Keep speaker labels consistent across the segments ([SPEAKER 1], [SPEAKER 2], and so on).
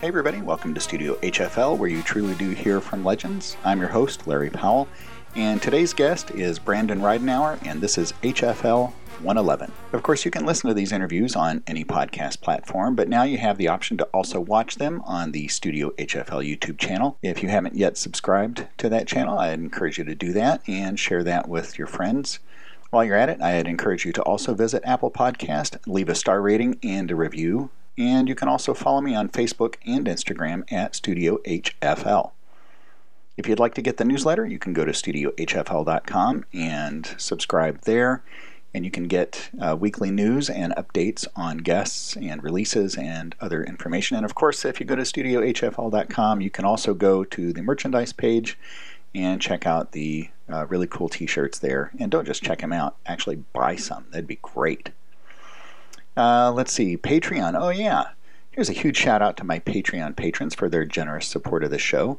[SPEAKER 1] Hey, everybody, welcome to Studio HFL, where you truly do hear from legends. I'm your host, Larry Powell, and today's guest is Brandon Ridenour, and this is HFL 111. Of course, you can listen to these interviews on any podcast platform, but now you have the option to also watch them on the Studio HFL YouTube channel. If you haven't yet subscribed to that channel, I'd encourage you to do that and share that with your friends. While you're at it, I'd encourage you to also visit Apple Podcast, leave a star rating and a review and you can also follow me on Facebook and Instagram at Studio HFL. If you'd like to get the newsletter, you can go to studiohfl.com and subscribe there. And you can get uh, weekly news and updates on guests and releases and other information. And of course, if you go to studiohfl.com, you can also go to the merchandise page and check out the uh, really cool t shirts there. And don't just check them out, actually buy some. That'd be great. Uh, let's see, Patreon. Oh, yeah. Here's a huge shout out to my Patreon patrons for their generous support of the show.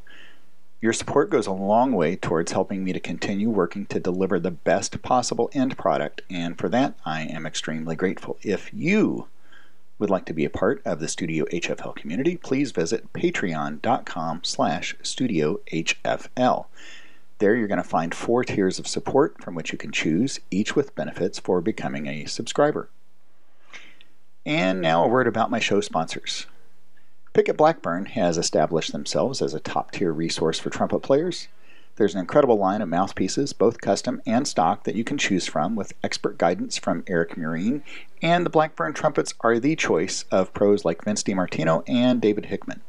[SPEAKER 1] Your support goes a long way towards helping me to continue working to deliver the best possible end product, and for that I am extremely grateful. If you would like to be a part of the Studio HFL community, please visit patreon.com slash studiohfl. There you're going to find four tiers of support from which you can choose, each with benefits for becoming a subscriber. And now a word about my show sponsors. Pickett Blackburn has established themselves as a top tier resource for trumpet players. There's an incredible line of mouthpieces, both custom and stock, that you can choose from with expert guidance from Eric Murine, and the Blackburn trumpets are the choice of pros like Vince DiMartino and David Hickman.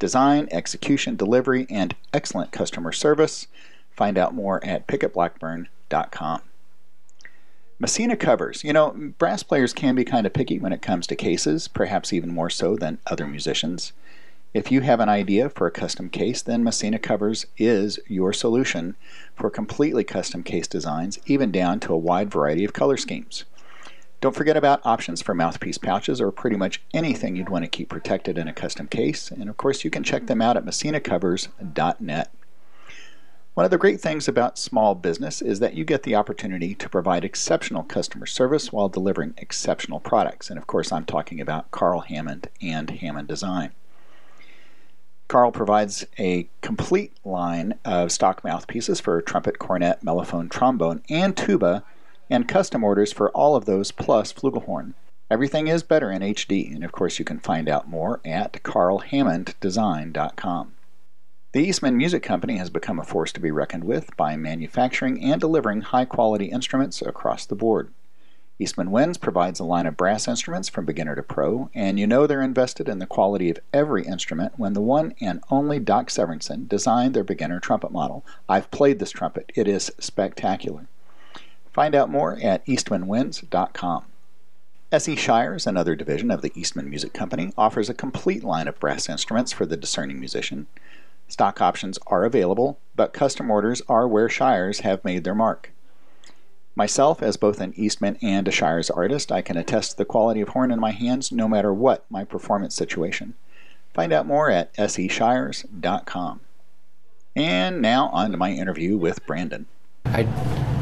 [SPEAKER 1] Design, execution, delivery, and excellent customer service. Find out more at pickettblackburn.com. Messina covers. You know, brass players can be kind of picky when it comes to cases, perhaps even more so than other musicians. If you have an idea for a custom case, then Messina Covers is your solution for completely custom case designs, even down to a wide variety of color schemes. Don't forget about options for mouthpiece pouches or pretty much anything you'd want to keep protected in a custom case. And of course, you can check them out at messinacovers.net. One of the great things about small business is that you get the opportunity to provide exceptional customer service while delivering exceptional products. And of course, I'm talking about Carl Hammond and Hammond Design. Carl provides a complete line of stock mouthpieces for trumpet, cornet, mellophone, trombone, and tuba, and custom orders for all of those plus flugelhorn. Everything is better in HD, and of course, you can find out more at carlhammonddesign.com. The Eastman Music Company has become a force to be reckoned with by manufacturing and delivering high quality instruments across the board. Eastman Winds provides a line of brass instruments from beginner to pro, and you know they're invested in the quality of every instrument when the one and only Doc Severinsen designed their beginner trumpet model. I've played this trumpet, it is spectacular. Find out more at eastmanwinds.com. S.E. Shires, another division of the Eastman Music Company, offers a complete line of brass instruments for the discerning musician. Stock options are available, but custom orders are where Shires have made their mark. Myself, as both an Eastman and a Shires artist, I can attest to the quality of horn in my hands no matter what my performance situation. Find out more at seshires.com. And now on to my interview with Brandon.
[SPEAKER 2] I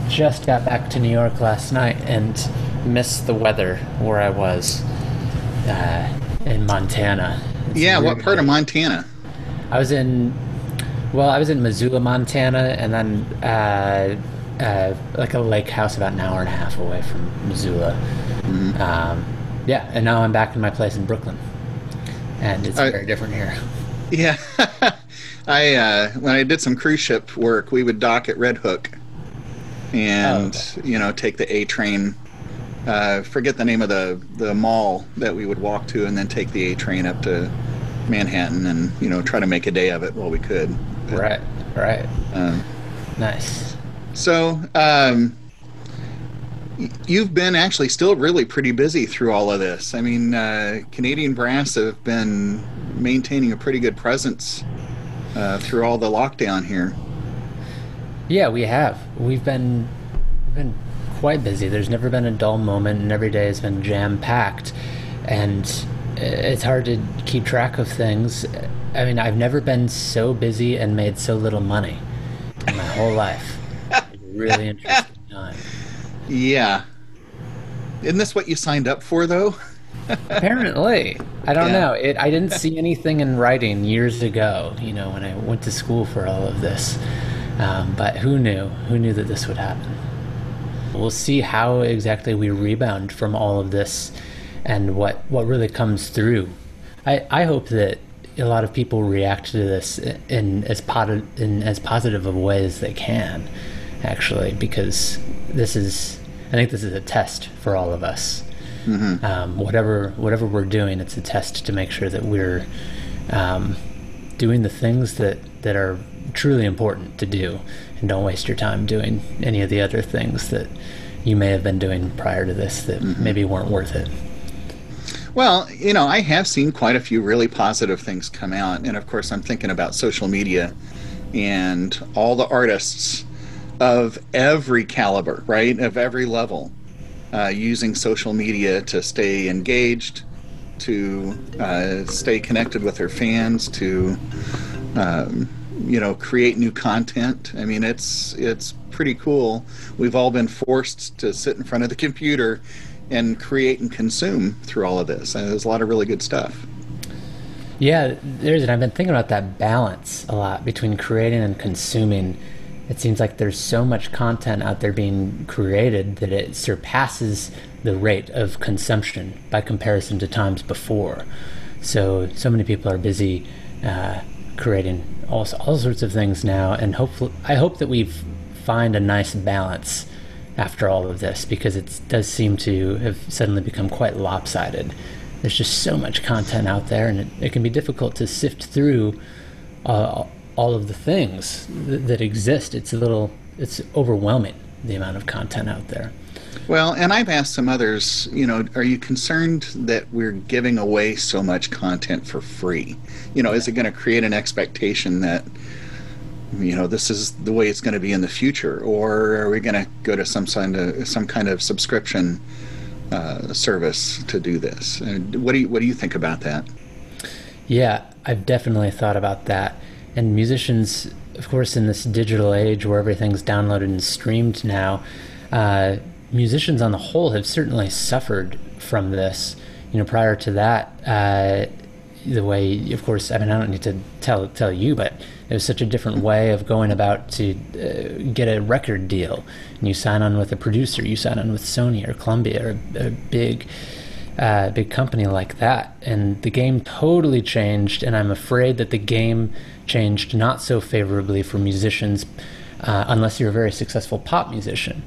[SPEAKER 2] just got back to New York last night and missed the weather where I was uh, in Montana.
[SPEAKER 1] It's yeah, what part of Montana?
[SPEAKER 2] I was in, well, I was in Missoula, Montana, and then uh, uh, like a lake house about an hour and a half away from Missoula. Mm-hmm. Um, yeah, and now I'm back in my place in Brooklyn, and it's very different here.
[SPEAKER 1] Yeah, I uh, when I did some cruise ship work, we would dock at Red Hook, and oh, okay. you know take the A train. Uh, forget the name of the the mall that we would walk to, and then take the A train up to Manhattan and you know try to make a day of it while we could.
[SPEAKER 2] But, right, right. Um, nice.
[SPEAKER 1] So um, you've been actually still really pretty busy through all of this. I mean, uh, Canadian Brass have been maintaining a pretty good presence uh, through all the lockdown here.
[SPEAKER 2] Yeah, we have. We've been we've been quite busy. There's never been a dull moment, and every day has been jam packed. And it's hard to keep track of things. I mean, I've never been so busy and made so little money in my whole life. really interesting time.
[SPEAKER 1] Yeah. Isn't this what you signed up for, though?
[SPEAKER 2] Apparently, I don't
[SPEAKER 3] Yeah.
[SPEAKER 2] know. It. I didn't see anything in writing years ago. You know, when I went to school for all of this. Um, but who knew? Who knew that this would happen? We'll see how exactly we rebound from all of this, and what what really comes through. I I hope that a lot of people react to this in as pot- in as positive of a way as they can, actually, because this is I think this is a test for all of us. Um, whatever whatever we're doing, it's a test to make sure that we're um, doing the things that that are truly important to do, and don't waste your time doing any of the other things that you may have been doing prior to this that maybe weren't worth it.
[SPEAKER 3] Well, you know, I have seen quite a few really positive things come out. And of course, I'm thinking about social media and all the artists of every caliber, right? Of every level, uh, using social media to stay engaged, to uh, stay connected with their fans, to, um, you know, create new content. I mean, it's it's pretty cool. We've all been forced to sit in front of the computer and create and consume through all of this. And there's a lot of really good stuff.
[SPEAKER 2] Yeah, there's, and I've been thinking about that balance a lot between creating and consuming. It seems like there's so much content out there being created that it surpasses the rate of consumption by comparison to times before. So, so many people are busy uh, creating all, all sorts of things now, and hopefully, I hope that we find a nice balance after all of this because it does seem to have suddenly become quite lopsided. There's just so much content out there, and it, it can be difficult to sift through uh, all of the things th- that exist. It's a little, it's overwhelming the amount of content out there.
[SPEAKER 3] Well, and I've asked some others, you know, are you concerned that we're giving away so much content for free? You know, is it going to create an expectation that, you know, this is the way it's going to be in the future, or are we going to go to some kind of some kind of subscription uh, service to do this? And what do you what do you think about that?
[SPEAKER 2] Yeah, I've definitely thought about that. And musicians, of course, in this digital age where everything's downloaded and streamed now, uh, musicians on the whole have certainly suffered from this. You know, prior to that, uh, the way, of course, I mean, I don't need to tell tell you, but it was such a different way of going about to uh, get a record deal. And you sign on with a producer, you sign on with Sony or Columbia or a, a big uh, big company like that. And the game totally changed, and I'm afraid that the game changed not so favorably for musicians uh, unless you're a very successful pop musician.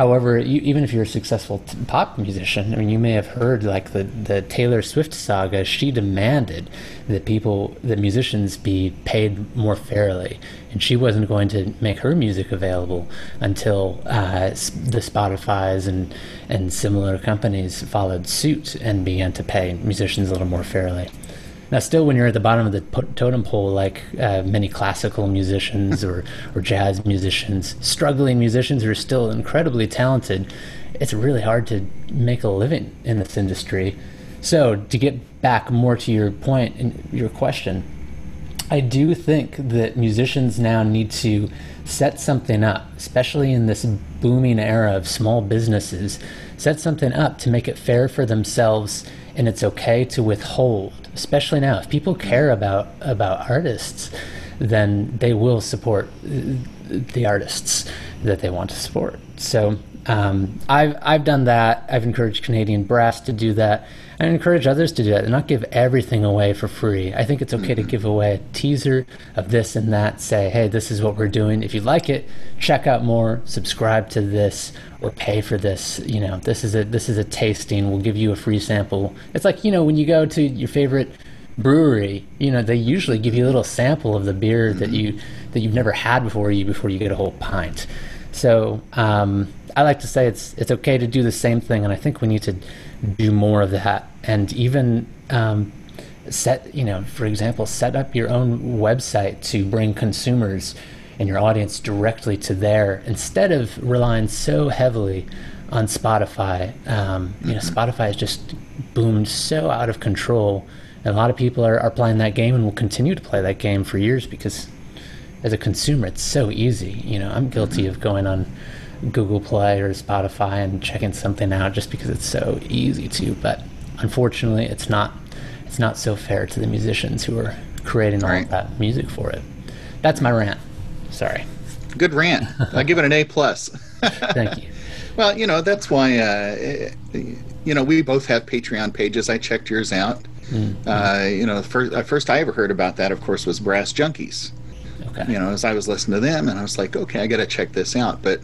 [SPEAKER 2] However, you, even if you're a successful pop musician, I mean, you may have heard like the, the Taylor Swift saga. She demanded that people, that musicians, be paid more fairly, and she wasn't going to make her music available until uh, the Spotify's and and similar companies followed suit and began to pay musicians a little more fairly. Now, still, when you're at the bottom of the totem pole, like uh, many classical musicians or, or jazz musicians, struggling musicians who are still incredibly talented, it's really hard to make a living in this industry. So, to get back more to your point and your question, I do think that musicians now need to set something up, especially in this booming era of small businesses, set something up to make it fair for themselves and it's okay to withhold, especially now. If people care about about artists, then they will support uh, the artists that they want to support. So um, I've I've done that. I've encouraged Canadian Brass to do that. I encourage others to do that and not give everything away for free. I think it's okay to give away a teaser of this and that. Say, hey, this is what we're doing. If you like it, check out more. Subscribe to this or pay for this. You know, this is a this is a tasting. We'll give you a free sample. It's like you know when you go to your favorite brewery, you know they usually give you a little sample of the beer that you that you've never had before you before you get a whole pint. So um, I like to say it's it's okay to do the same thing, and I think we need to do more of that, and even um, set you know, for example, set up your own website to bring consumers and your audience directly to there instead of relying so heavily on Spotify. Um, you know, Spotify has just boomed so out of control. And a lot of people are, are playing that game and will continue to play that game for years because as a consumer, it's so easy. You know, I'm guilty of going on Google Play or Spotify and checking something out just because it's so easy to. But unfortunately, it's not it's not so fair to the musicians who are creating all
[SPEAKER 3] Right.
[SPEAKER 2] of that music for it. That's my rant. Sorry.
[SPEAKER 3] Good rant. I give it an A plus.
[SPEAKER 2] Thank you.
[SPEAKER 3] Well, you know that's why. Uh, you know, we both have Patreon pages. I checked yours out. Uh, you know, the first uh, first I ever heard about that, of course, was Brass Junkies.
[SPEAKER 2] Okay.
[SPEAKER 3] You know, as I was listening to them, and I was like, okay, I got to check this out. But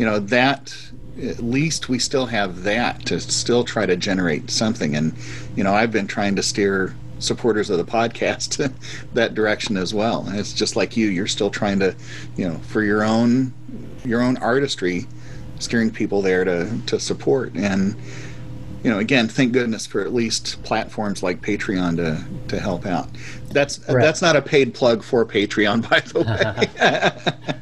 [SPEAKER 3] you know, that at least we still have that to still try to generate something. And you know, I've been trying to steer supporters of the podcast that direction as well. And it's just like you, you're still trying to, you know, for your own your own artistry, steering people there to to support and you know, again, thank goodness for at least platforms like Patreon to to help out. That's
[SPEAKER 2] Right.
[SPEAKER 3] that's not a paid plug for Patreon, by the way.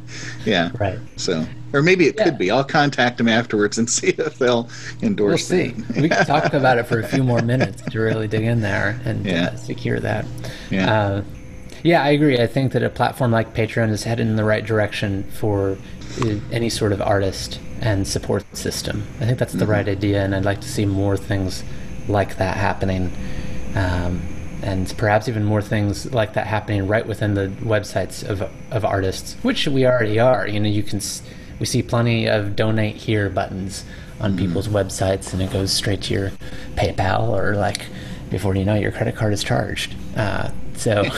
[SPEAKER 3] yeah.
[SPEAKER 2] Right.
[SPEAKER 3] So, or maybe it
[SPEAKER 2] Yeah.
[SPEAKER 3] could be. I'll contact them afterwards and see if they'll endorse.
[SPEAKER 2] We'll see.
[SPEAKER 3] it.
[SPEAKER 2] we can talk about it for a few more minutes to really dig in there and
[SPEAKER 3] Yeah.
[SPEAKER 2] uh, secure that.
[SPEAKER 3] Yeah.
[SPEAKER 2] Uh, yeah, I agree. I think that a platform like Patreon is headed in the right direction for uh, any sort of artist and support system. I think that's the
[SPEAKER 3] Mm-hmm.
[SPEAKER 2] right idea, and I'd like to see more things like that happening. Um, and perhaps even more things like that happening right within the websites of, of artists, which we already are. You know, you can we see plenty of donate here buttons on people's websites, and it goes straight to your PayPal or like before you know it, your credit card is charged. Uh, so,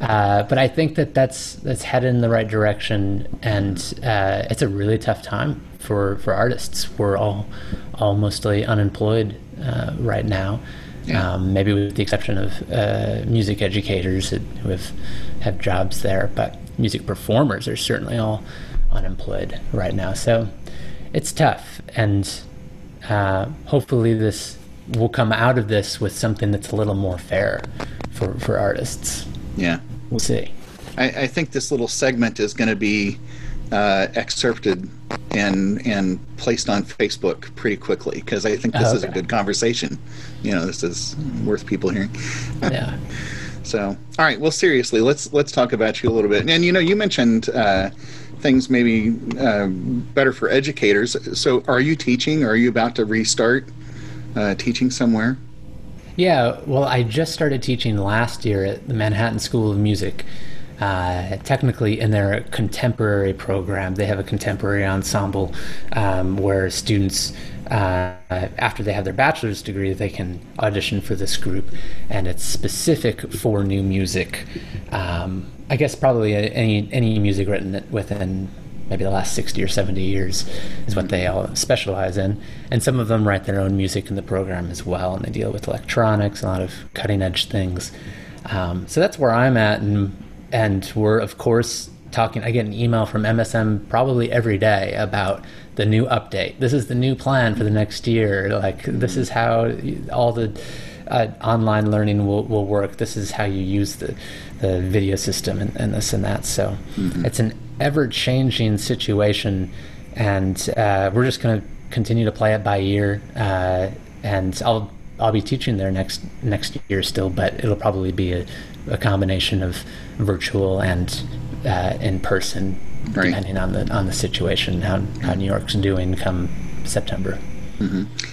[SPEAKER 2] uh, but I think that that's that's headed in the right direction, and uh, it's a really tough time for for artists. We're all all mostly unemployed uh, right now.
[SPEAKER 3] Yeah.
[SPEAKER 2] Um, maybe with the exception of uh, music educators who have have jobs there, but music performers are certainly all unemployed right now. So it's tough, and uh, hopefully this will come out of this with something that's a little more fair for for artists.
[SPEAKER 3] Yeah.
[SPEAKER 2] We'll see.
[SPEAKER 3] I, I think this little segment is going to be uh, excerpted and and placed on Facebook pretty quickly because I think this
[SPEAKER 2] Oh,
[SPEAKER 3] is a good conversation. You know, this is worth people hearing.
[SPEAKER 2] Yeah.
[SPEAKER 3] So, all right. Well, seriously, let's let's talk about you a little bit. And you know, you mentioned uh, things maybe uh, better for educators. So, are you teaching? Are you about to restart uh, teaching somewhere?
[SPEAKER 2] Yeah, well, I just started teaching last year at the Manhattan School of Music. Uh, technically, in their contemporary program, they have a contemporary ensemble um, where students, uh, after they have their bachelor's degree, they can audition for this group, and it's specific for new music. Um, I guess probably any any music written within maybe the last 60 or 70 years is what they all specialize in. And some of them write their own music in the program as well, and they deal with electronics, a lot of cutting edge things. Um, so that's where I'm at. And, and we're, of course, talking. I get an email from MSM probably every day about the new update. This is the new plan for the next year. Like, this is how all the uh, online learning will, will work. This is how you use the, the video system and, and this and that. So it's an ever changing situation, and uh, we're just going to continue to play it by ear. Uh, and I'll I'll be teaching there next next year still, but it'll probably be a, a combination of virtual and uh, in person,
[SPEAKER 3] Right.
[SPEAKER 2] depending on the on the situation how how New York's doing come September.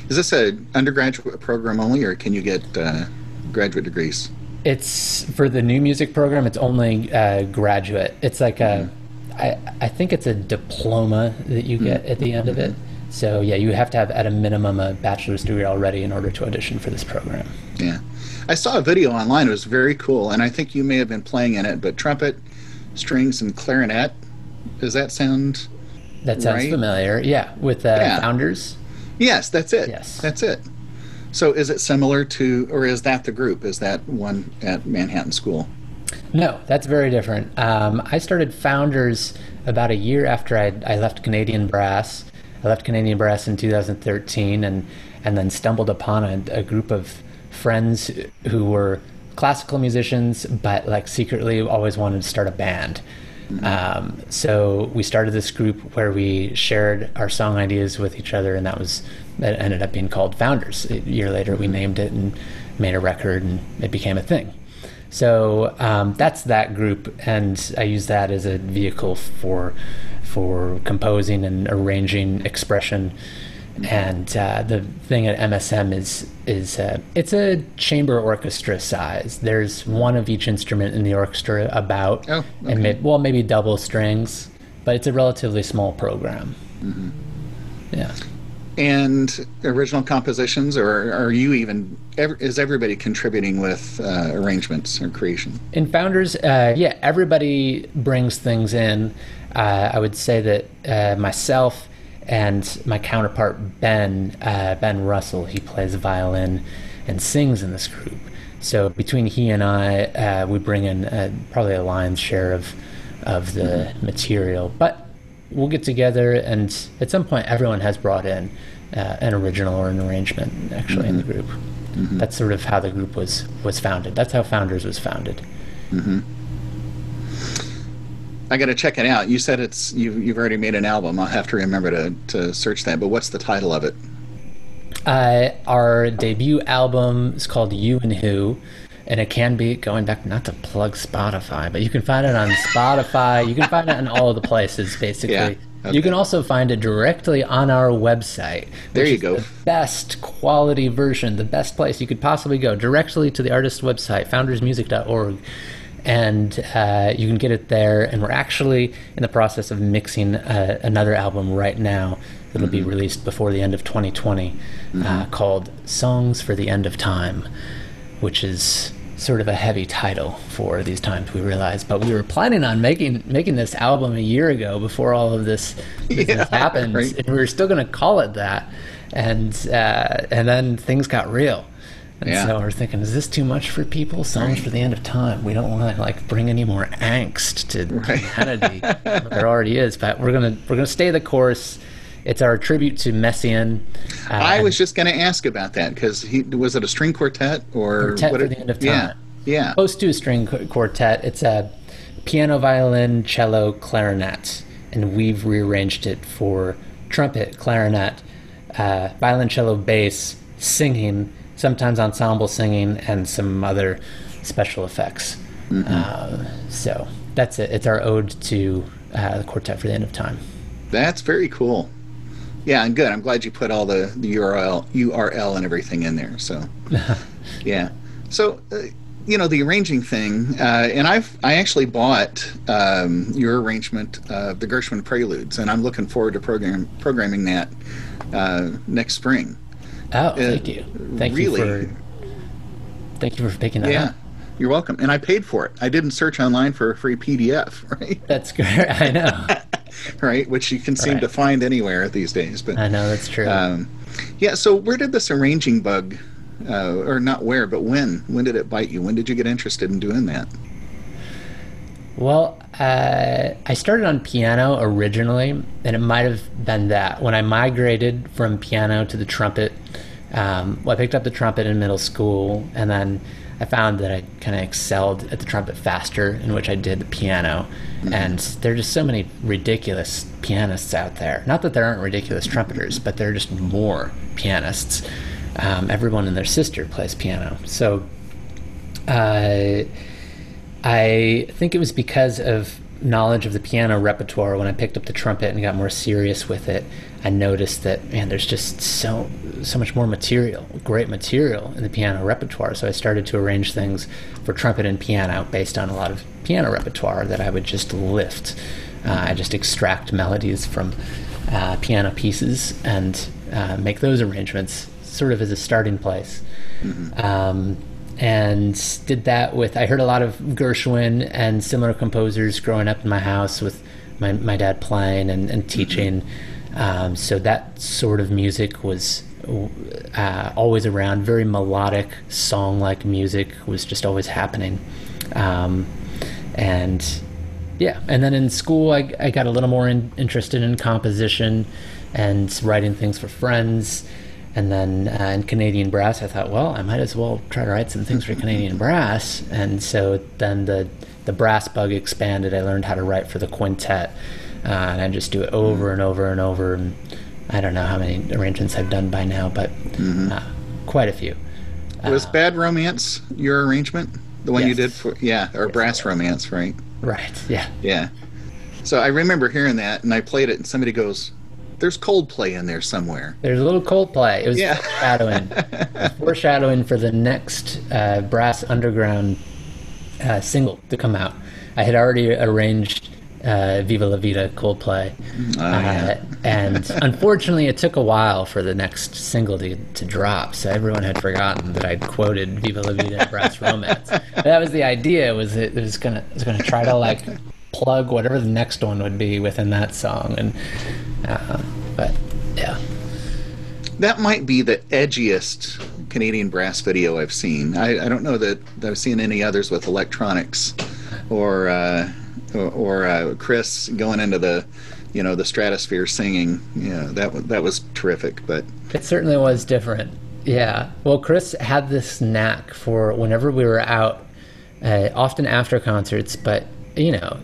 [SPEAKER 3] Is this a undergraduate program only, or can you get uh, graduate degrees?
[SPEAKER 2] It's for the new music program. It's only uh, graduate. It's like a, I, I think it's a diploma that you get at the end of it. So yeah, you have to have at a minimum a bachelor's degree already in order to audition for this program.
[SPEAKER 3] Yeah. I saw a video online. It was very cool, and I think you may have been playing in it. But trumpet, strings, and clarinet. Does that sound?
[SPEAKER 2] That sounds
[SPEAKER 3] Right.
[SPEAKER 2] familiar. Yeah, with uh,
[SPEAKER 3] Yeah.
[SPEAKER 2] founders.
[SPEAKER 3] Yes, that's it.
[SPEAKER 2] Yes.
[SPEAKER 3] that's it. So, is it similar to, or is that the group? Is that one at Manhattan School?
[SPEAKER 2] No, that's very different. Um, I started Founders about a year after I, I left Canadian Brass. I left Canadian Brass in 2013 and, and then stumbled upon a, a group of friends who were classical musicians, but like secretly always wanted to start a band. Um, so we started this group where we shared our song ideas with each other, and that was that ended up being called Founders. A year later, we named it and made a record, and it became a thing. So um, that's that group, and I use that as a vehicle for for composing and arranging expression And uh, the thing at MSM is is uh, it's a chamber orchestra size. There's one of each instrument in the orchestra about,
[SPEAKER 3] Oh,
[SPEAKER 2] and
[SPEAKER 3] okay.
[SPEAKER 2] may, well maybe double strings, but it's a relatively small program.
[SPEAKER 3] Mm-hmm.
[SPEAKER 2] Yeah.
[SPEAKER 3] And original compositions, or are you even? Is everybody contributing with uh, arrangements or creation?
[SPEAKER 2] In Founders, uh, yeah, everybody brings things in. Uh, I would say that uh, myself and my counterpart Ben, uh, Ben Russell, he plays violin and sings in this group. So between he and I, uh, we bring in uh, probably a lion's share of of the material. But we'll get together, and at some point, everyone has brought in uh, an original or an arrangement actually in the group. That's sort of how the group was was founded. That's how Founders was founded.
[SPEAKER 3] I got to check it out. You said it's you, you've already made an album. I'll have to remember to, to search that. But what's the title of it?
[SPEAKER 2] Uh, our debut album is called You and Who, and it can be going back not to plug Spotify, but you can find it on Spotify. You can find it in all of the places, basically.
[SPEAKER 3] Yeah, okay.
[SPEAKER 2] You can also find it directly on our website.
[SPEAKER 3] There you go.
[SPEAKER 2] The best quality version, the best place you could possibly go, directly to the artist's website, foundersmusic.org. And uh, you can get it there. And we're actually in the process of mixing uh, another album right now that'll be released before the end of 2020 uh, called Songs for the End of Time, which is sort of a heavy title for these times we realize. But we were planning on making making this album a year ago before all of this
[SPEAKER 3] Yeah,
[SPEAKER 2] happened
[SPEAKER 3] right.
[SPEAKER 2] and we were still going to call it that. And uh, and then things got real and
[SPEAKER 3] Yeah.
[SPEAKER 2] so we're thinking is this too much for people songs for the end of time we don't want to like bring any more angst to
[SPEAKER 3] Right.
[SPEAKER 2] humanity there already is but we're gonna we're gonna stay the course it's our tribute to Messiaen uh,
[SPEAKER 3] I was just going to ask about that because he was it a string quartet or
[SPEAKER 2] Quartet
[SPEAKER 3] what
[SPEAKER 2] for
[SPEAKER 3] it-
[SPEAKER 2] the End of Time.
[SPEAKER 3] yeah. yeah.
[SPEAKER 2] close to a string quartet. It's a piano, violin, cello, clarinet, and we've rearranged it for trumpet, clarinet, uh, violoncello, bass, singing, sometimes ensemble singing, and some other special effects. Uh, so that's it. It's our ode to uh, the quartet for the end of time.
[SPEAKER 3] That's very cool. Yeah, and good. I'm glad you put all the, the URL URL and everything in there. So, yeah. So, uh, you know, the arranging thing, uh, and I've I actually bought um, your arrangement of the Gershwin Preludes, and I'm looking forward to program programming that uh, next spring.
[SPEAKER 2] Oh, thank you. Thank
[SPEAKER 3] really,
[SPEAKER 2] you for thank you for picking that
[SPEAKER 3] yeah.
[SPEAKER 2] up.
[SPEAKER 3] You're welcome. And I paid for it. I didn't search online for a free PDF, right?
[SPEAKER 2] That's great. I know.
[SPEAKER 3] right, which you can seem
[SPEAKER 2] Right.
[SPEAKER 3] to find anywhere these days. But
[SPEAKER 2] I know that's true.
[SPEAKER 3] Um, yeah. So where did this arranging bug, uh, or not where, but when? When did it bite you? When did you get interested in doing that?
[SPEAKER 2] Well, uh, I started on piano originally, and it might have been that. When I migrated from piano to the trumpet, um, well, I picked up the trumpet in middle school, and then I found that I kind of excelled at the trumpet faster, in which I did the piano. And there are just so many ridiculous pianists out there. Not that there aren't ridiculous trumpeters, but there are just more pianists. Um, everyone and their sister plays piano. So, uh, I think it was because of knowledge of the piano repertoire when I picked up the trumpet and got more serious with it. I noticed that man, there's just so so much more material, great material in the piano repertoire. So I started to arrange things for trumpet and piano based on a lot of piano repertoire that I would just lift. Uh, I just extract melodies from uh, piano pieces and uh, make those arrangements, sort of as a starting place. Um, and did that with I heard a lot of Gershwin and similar composers growing up in my house with my, my dad playing and, and teaching. Um, so that sort of music was uh, always around. Very melodic, song-like music was just always happening. Um, and yeah, and then in school, I, I got a little more in, interested in composition and writing things for friends. And then uh, in Canadian brass, I thought, well, I might as well try to write some things for Canadian brass. And so then the the brass bug expanded. I learned how to write for the quintet, uh, and I just do it over and over and over. And I don't know how many arrangements I've done by now, but uh, quite a few.
[SPEAKER 3] Was Bad Romance your arrangement? The one you did for yeah, or Brass Romance, right?
[SPEAKER 2] Right? Yeah.
[SPEAKER 3] Yeah. So I remember hearing that, and I played it, and somebody goes, there's Coldplay in there somewhere.
[SPEAKER 2] There's a little Coldplay. It was
[SPEAKER 3] Yeah.
[SPEAKER 2] foreshadowing. It was foreshadowing for the next uh, Brass Underground uh, single to come out. I had already arranged uh, "Viva La Vida" Coldplay, uh, and unfortunately, it took a while for the next single to, to drop. So everyone had forgotten that I'd quoted "Viva La Vida" "Brass Romance." But that was the idea. Was it, it was gonna it was gonna try to like plug whatever the next one would be within that song, and uh, but yeah.
[SPEAKER 3] That might be the edgiest Canadian brass video I've seen. I, I don't know that, I've seen any others with electronics or uh, or, or uh, Chris going into the you know the stratosphere singing. Yeah, that that was terrific. But
[SPEAKER 2] It certainly was different. Yeah. Well, Chris had this knack for whenever we were out, uh, often after concerts, but you know,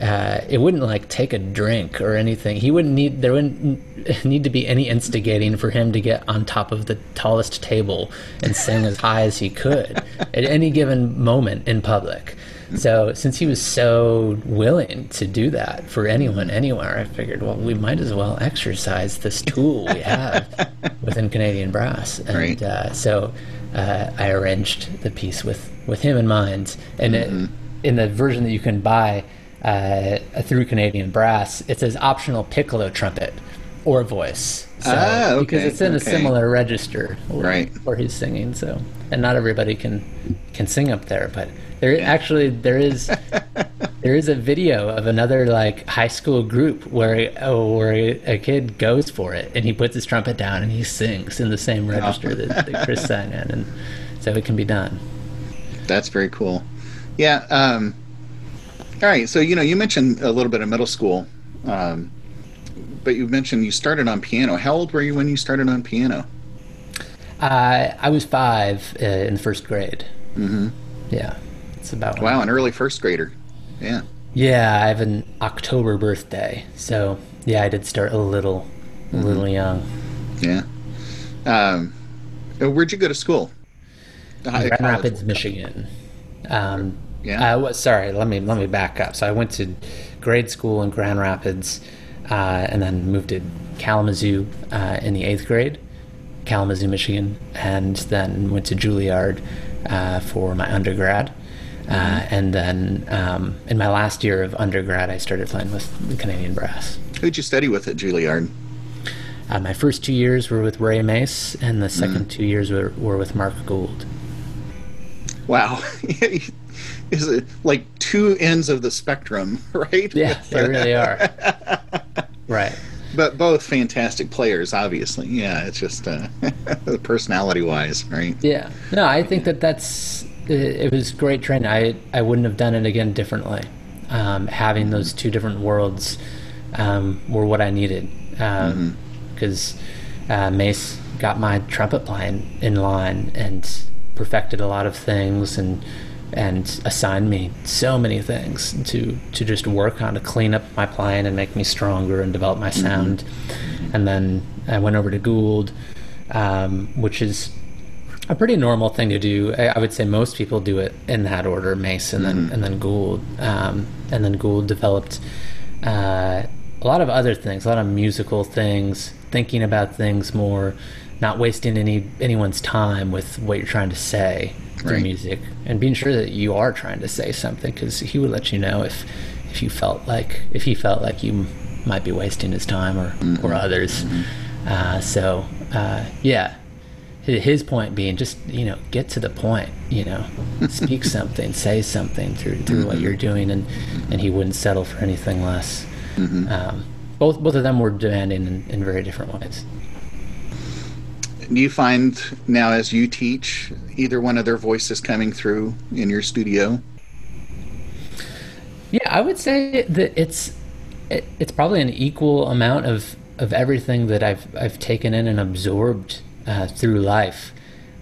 [SPEAKER 2] uh, it wouldn't like take a drink or anything. He wouldn't need there wouldn't need to be any instigating for him to get on top of the tallest table and sing as high as he could at any given moment in public. So since he was so willing to do that for anyone anywhere, I figured, well, we might as well exercise this tool we have within Canadian brass. And
[SPEAKER 3] Right.
[SPEAKER 2] uh, so uh, I arranged the piece with with him in mind, and it, in the version that you can buy uh, through Canadian Brass, it says optional piccolo trumpet or voice. So,
[SPEAKER 3] Ah, okay,
[SPEAKER 2] because it's in a similar register where,
[SPEAKER 3] Right.
[SPEAKER 2] where he's singing. So, and not everybody can can sing up there, but there actually there is there is a video of another like high school group where oh, where a kid goes for it and he puts his trumpet down and he sings in the same register that, that Chris sang in, and so it can be done.
[SPEAKER 3] that's very cool. Yeah. Um, all right. So you know you mentioned a little bit of middle school, um, but you mentioned you started on piano. How old were you when you started on piano?
[SPEAKER 2] Uh, I was five uh, in the first grade. Mm-hmm. Yeah, it's about
[SPEAKER 3] Wow, an early first grader. Yeah.
[SPEAKER 2] Yeah, I have an October birthday, so yeah, I did start a little, a little young.
[SPEAKER 3] Yeah. Um, uh, where'd you go to school?
[SPEAKER 2] Grand. Rapids, Michigan. Um,
[SPEAKER 3] Yeah.
[SPEAKER 2] Uh, sorry, let me let me back up. So I went to grade school in Grand Rapids, uh, and then moved to Kalamazoo uh, in the eighth grade, Kalamazoo, Michigan, and then went to Juilliard uh, for my undergrad. Uh, and then um, in my last year of undergrad, I started playing with the Canadian Brass.
[SPEAKER 3] Who'd you study with at Juilliard?
[SPEAKER 2] Uh, my first two years were with Ray Mase, and the second two years were, were with Mark Gould.
[SPEAKER 3] Wow. Is it like two ends of the spectrum, right?
[SPEAKER 2] Yeah, they really are. right.
[SPEAKER 3] But both fantastic players, obviously. Yeah, it's just uh, personality wise, right?
[SPEAKER 2] Yeah. No, I think that that's it, it was great training. I I wouldn't have done it again differently. Um, having those two different worlds um, were what I needed because uh, Mase got my trumpet playing in line and perfected a lot of things and and assigned me so many things to to just work on to clean up my playing and make me stronger and develop my sound. And then I went over to Gould, um, which is a pretty normal thing to do. I, I would say most people do it in that order: Mase and then and then Gould, um, and then Gould developed uh, a lot of other things, a lot of musical things, thinking about things more, not wasting any anyone's time with what you're trying to say through
[SPEAKER 3] Right.
[SPEAKER 2] music, and being sure that you are trying to say something because he would let you know if if you felt like if he felt like you might be wasting his time or or others. Uh, so uh, yeah, his point being just you know get to the point you know. Speak something say something through through what you're doing and and he wouldn't settle for anything less. Um, both both of them were demanding in, in very different ways
[SPEAKER 3] Do you find now as you teach either one of their voices coming through in your studio?
[SPEAKER 2] yeah i would say that it's it, it's probably an equal amount of of everything that i've i've taken in and absorbed uh, through life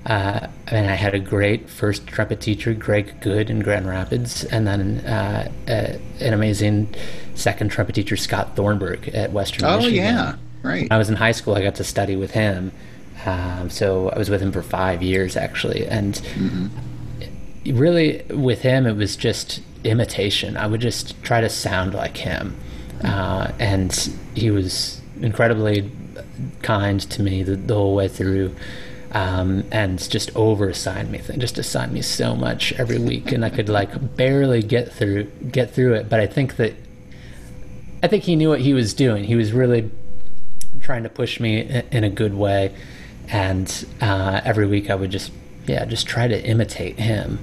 [SPEAKER 2] uh, and I had a great first trumpet teacher, Greg Good in Grand Rapids, and then uh, uh, an amazing second trumpet teacher, Scott Thornburg at Western
[SPEAKER 3] Oh
[SPEAKER 2] Michigan.
[SPEAKER 3] yeah, right.
[SPEAKER 2] When I was in high school, I got to study with him. Um, so I was with him for five years, actually. And really, with him, it was just imitation. I would just try to sound like him. Uh, and he was incredibly kind to me the, the whole way through. Um, and just over assigned me thing, just assigned me so much every week, and I could like barely get through get through it. But I think that I think he knew what he was doing. He was really trying to push me in a good way, and uh, every week I would just yeah just try to imitate him.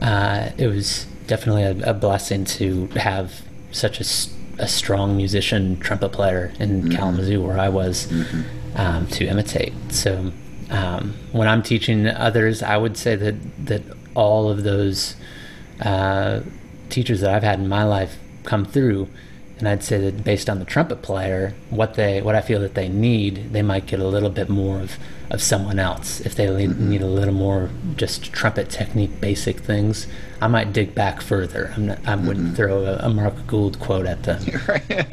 [SPEAKER 2] Uh, it was definitely a, a, blessing to have such a, a, strong musician trumpet player in mm-hmm. Kalamazoo where I was mm-hmm. um, to imitate. So um, when I'm teaching others, I would say that that all of those uh, teachers that I've had in my life come through, and I'd say that based on the trumpet player, what they what I feel that they need, they might get a little bit more of of someone else. If they need, mm-hmm. need a little more just trumpet technique, basic things, I might dig back further. Not, i wouldn't mm-hmm. throw a, a, Mark Gould quote at them.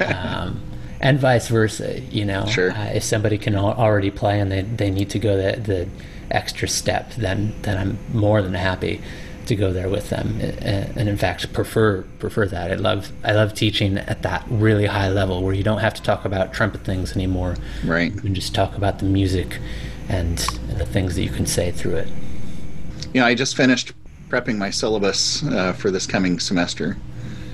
[SPEAKER 2] um, and vice versa. You know,
[SPEAKER 3] sure.
[SPEAKER 2] uh, if somebody can al- already play and they, they need to go the, the extra step, then then I'm more than happy to go there with them, and in fact prefer prefer that. I love I love teaching at that really high level where you don't have to talk about trumpet things anymore.
[SPEAKER 3] Right.
[SPEAKER 2] You can just talk about the music and, and the things that you can say through it.
[SPEAKER 3] You know, I just finished prepping my syllabus uh, for this coming semester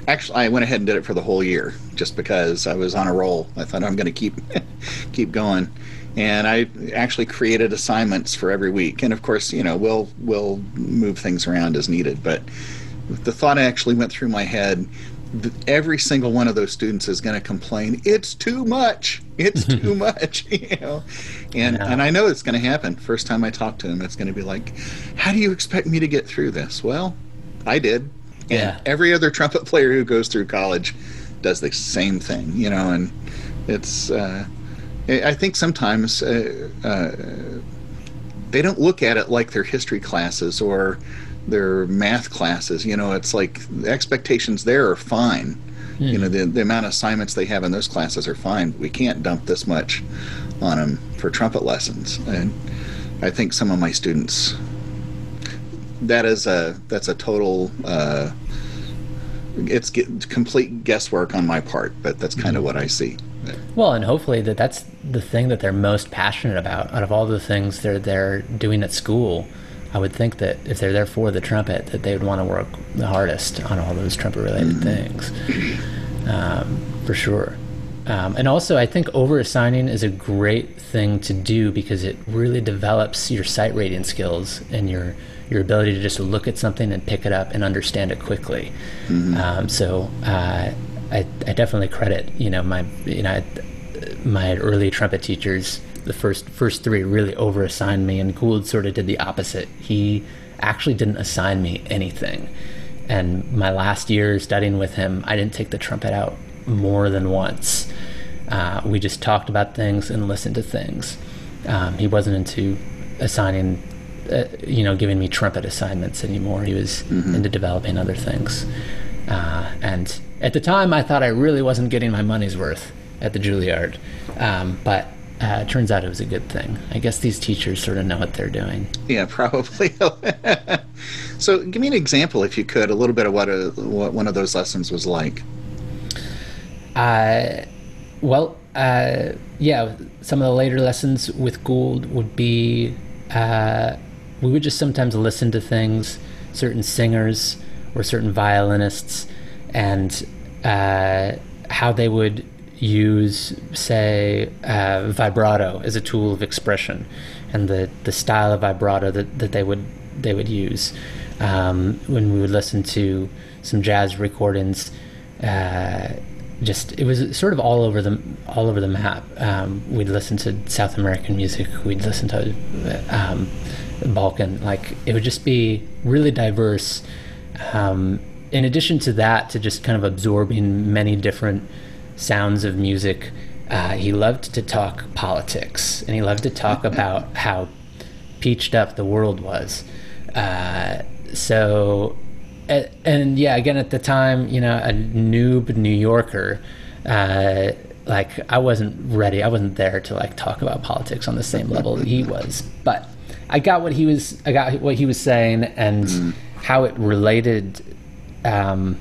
[SPEAKER 3] actually I went ahead and did it for the whole year just because I was on a roll. I thought I'm going to keep keep going. And I actually created assignments for every week. And of course, you know, we'll we'll move things around as needed, but the thought actually went through my head every single one of those students is going to complain it's too much. It's too much you know? And and i know it's going to happen. First time i talk to them it's going to be like how do you expect me to get through this? Well i did. And yeah. every other trumpet player who goes through college does the same thing, you know, and it's, uh, I think sometimes uh, uh, they don't look at it like their history classes or their math classes. You know, it's like the expectations there are fine. Mm. You know, the, the amount of assignments they have in those classes are fine. We can't dump this much on them for trumpet lessons. And I think some of my students that is a that's a total uh, it's get, complete guesswork on my part, but that's kind of mm-hmm. what I see.
[SPEAKER 2] Well, and hopefully that that's the thing that they're most passionate about out of all the things they're they're doing at school. I would think that if they're there for the trumpet, that they would want to work the hardest on all those trumpet related mm-hmm. things, um, for sure. Um, and also, I think over assigning is a great thing to do because it really develops your sight reading skills and your your ability to just look at something and pick it up and understand it quickly. Mm-hmm. Um, so uh, I, I definitely credit you know my you know my early trumpet teachers. The first first three really over assigned me, and Gould sort of did the opposite. He actually didn't assign me anything. And my last year studying with him, I didn't take the trumpet out more than once. Uh, we just talked about things and listened to things. Um, he wasn't into assigning uh, you know, giving me trumpet assignments anymore. He was mm-hmm. into developing other things. Uh, and at the time, I thought I really wasn't getting my money's worth at the Juilliard. Um, but uh, it turns out it was a good thing. I guess these teachers sort of know what they're doing.
[SPEAKER 3] Yeah, probably. so, give me an example, if you could, a little bit of what a, what one of those lessons was like.
[SPEAKER 2] Uh, well, uh, yeah, some of the later lessons with Gould would be uh, we would just sometimes listen to things, certain singers or certain violinists, and uh, how they would use, say, uh, vibrato as a tool of expression, and the, the style of vibrato that, that they would they would use um, when we would listen to some jazz recordings. Uh, just it was sort of all over the all over the map. Um, we'd listen to South American music. We'd listen to um, Balkan. Like it would just be really diverse. Um, in addition to that, to just kind of absorbing many different sounds of music, uh, he loved to talk politics and he loved to talk about how peached up the world was. Uh, so, and, and, yeah, again, at the time, you know, a noob New Yorker, uh, like I wasn't ready. I wasn't there to like talk about politics on the same level that he was. But I got what he was I got what he was saying and mm. how it related um,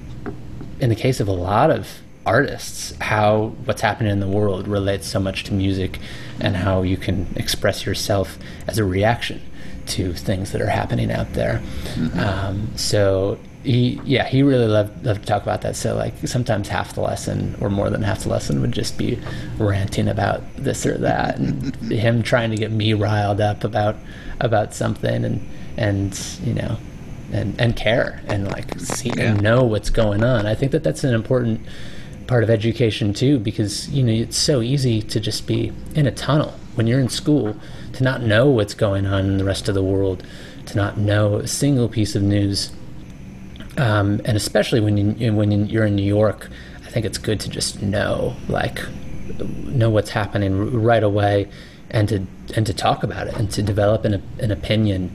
[SPEAKER 2] in the case of a lot of artists how what's happening in the world relates so much to music and how you can express yourself as a reaction to things that are happening out there. Mm-hmm. Um, so he, yeah, he really loved, loved to talk about that. So like sometimes half the lesson or more than half the lesson would just be ranting about this or that, and him trying to get me riled up about about something, and and you know, and and care and like see yeah. and know what's going on. I think that that's an important part of education too, because you know it's so easy to just be in a tunnel when you're in school to not know what's going on in the rest of the world, to not know a single piece of news, um, and especially when you, when you're in New York, I think it's good to just know like know what's happening right away, and to and to talk about it and to develop an an opinion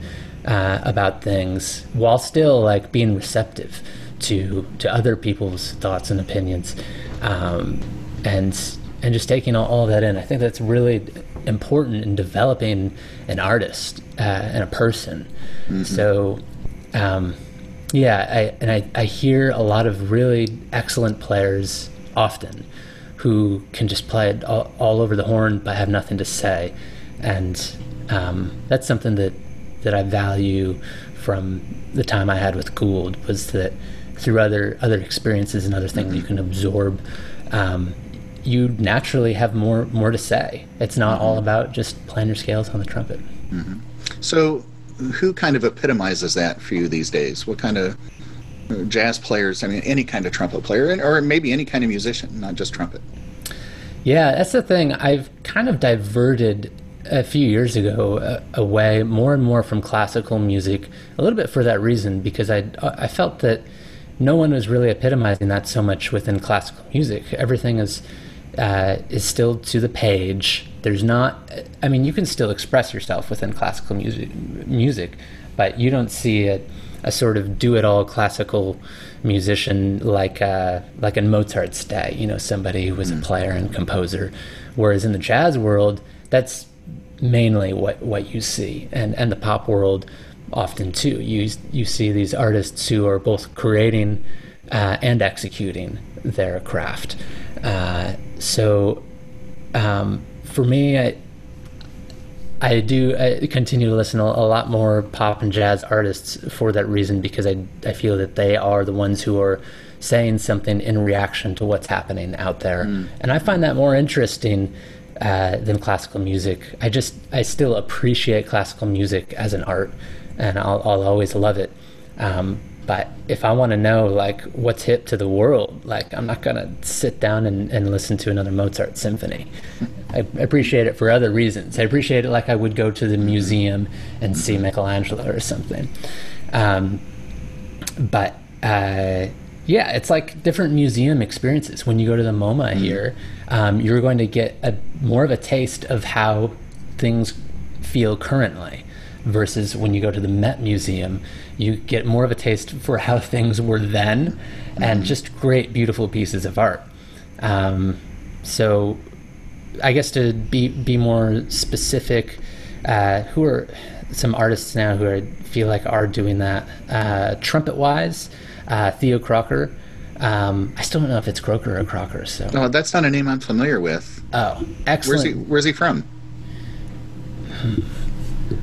[SPEAKER 2] uh, about things while still like being receptive to to other people's thoughts and opinions, um, and and just taking all, all, of that in. I think that's really important in developing an artist uh, and a person. Mm-hmm. So, um, yeah, I, and I, I hear a lot of really excellent players often who can just play it all, all over the horn but have nothing to say, and um, that's something that that I value from the time I had with Gould was that through other other experiences and other things you can absorb, um, you naturally have more more to say. It's not mm-hmm. all about just playing your scales on the trumpet.
[SPEAKER 3] Mm-hmm. So, who kind of epitomizes that for you these days? What kind of uh, jazz players? I mean, any kind of trumpet player, or maybe any kind of musician, not just trumpet.
[SPEAKER 2] Yeah, that's the thing. I've kind of diverted a few years ago uh, away more and more from classical music, a little bit for that reason, because I I felt that no one was really epitomizing that so much within classical music. Everything is uh, is still to the page. There's not. I mean, you can still express yourself within classical music, music, but you don't see a, a sort of do-it-all classical musician like uh, like in Mozart's day. You know, somebody who was a mm. player and composer. Whereas in the jazz world, that's mainly what what you see, and and the pop world often too. You you see these artists who are both creating uh, and executing their craft. Uh, so um, for me, I, I do I continue to listen to a lot more pop and jazz artists for that reason because I I feel that they are the ones who are saying something in reaction to what's happening out there, mm. and I find that more interesting uh, than classical music. I just I still appreciate classical music as an art, and I'll, I'll always love it. Um, but if I want to know like what's hip to the world, like I'm not gonna sit down and, and listen to another Mozart symphony. I appreciate it for other reasons. I appreciate it like I would go to the museum and see Michelangelo or something. Um, but uh, yeah, it's like different museum experiences. When you go to the MoMA mm-hmm. here, um, you're going to get a more of a taste of how things feel currently versus when you go to the Met Museum, you get more of a taste for how things were then mm-hmm. and just great, beautiful pieces of art. Um, so, I guess to be, be more specific, uh, who are some artists now who I feel like are doing that? Uh, trumpet wise, uh, Theo Crocker. Um, I still don't know if it's Croker or Crocker. So,
[SPEAKER 3] oh, that's not a name I'm familiar with.
[SPEAKER 2] Oh, excellent.
[SPEAKER 3] Where's he? Where's he from?
[SPEAKER 2] Hmm.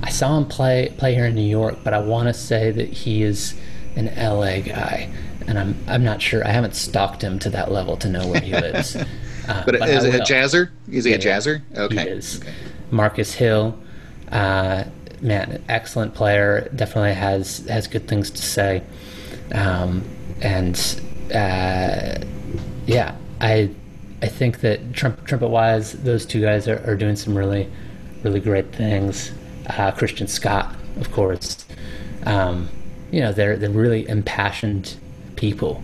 [SPEAKER 2] I saw him play play here in New York, but I want to say that he is an LA guy, and I'm I'm not sure. I haven't stalked him to that level to know where he lives.
[SPEAKER 3] Uh, but, but, is it a jazzer? Is he yeah, a jazzer? Okay.
[SPEAKER 2] He is. Okay. Marquis Hill, uh, man, excellent player. Definitely has has good things to say, um, and uh, yeah, I I think that trumpet, trumpet wise, those two guys are, are doing some really really great things uh, Christian Scott, of course. Um, you know, they're they're really impassioned people,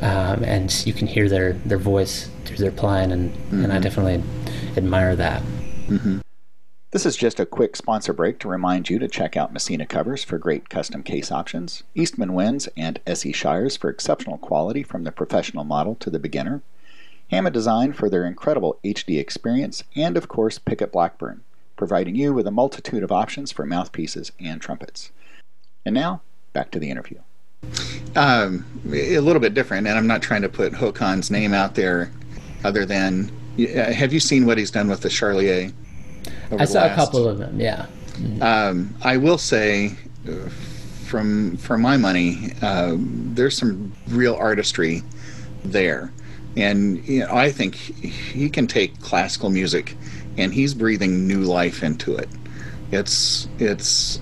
[SPEAKER 2] um, and you can hear their their voice through their playing, and mm-hmm. and I mm-hmm. definitely admire that.
[SPEAKER 3] Mm-hmm. This is just a quick sponsor break to remind you to check out Messina Covers for great custom case options, Eastman Winds and SE Shires for exceptional quality from the professional model to the beginner, Hammond Design for their incredible HD experience, and of course Pickett Blackburn providing you with a multitude of options for mouthpieces and trumpets. And now, back to the interview. Um, a little bit different, and I'm not trying to put Håkan's name out there, other than uh, have you seen what he's done with the Charlier?
[SPEAKER 2] I saw last, a couple of them. Yeah.
[SPEAKER 3] Um, I will say, uh, from for my money, uh, there's some real artistry there, and you know, I think he can take classical music, and he's breathing new life into it. It's it's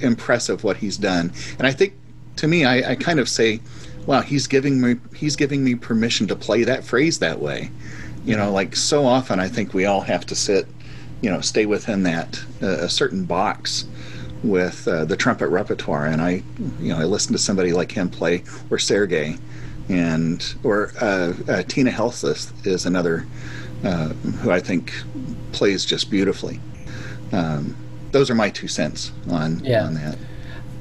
[SPEAKER 3] impressive what he's done, and I think to me, I, I kind of say, wow, he's giving me he's giving me permission to play that phrase that way. You know, like so often, I think we all have to sit, you know, stay within that uh, a certain box with uh, the trumpet repertoire. And I, you know, I listen to somebody like him play, or Sergei, and or uh, uh Tine Helseth is another uh, who I think plays just beautifully. Um, those are my two cents on yeah. on that.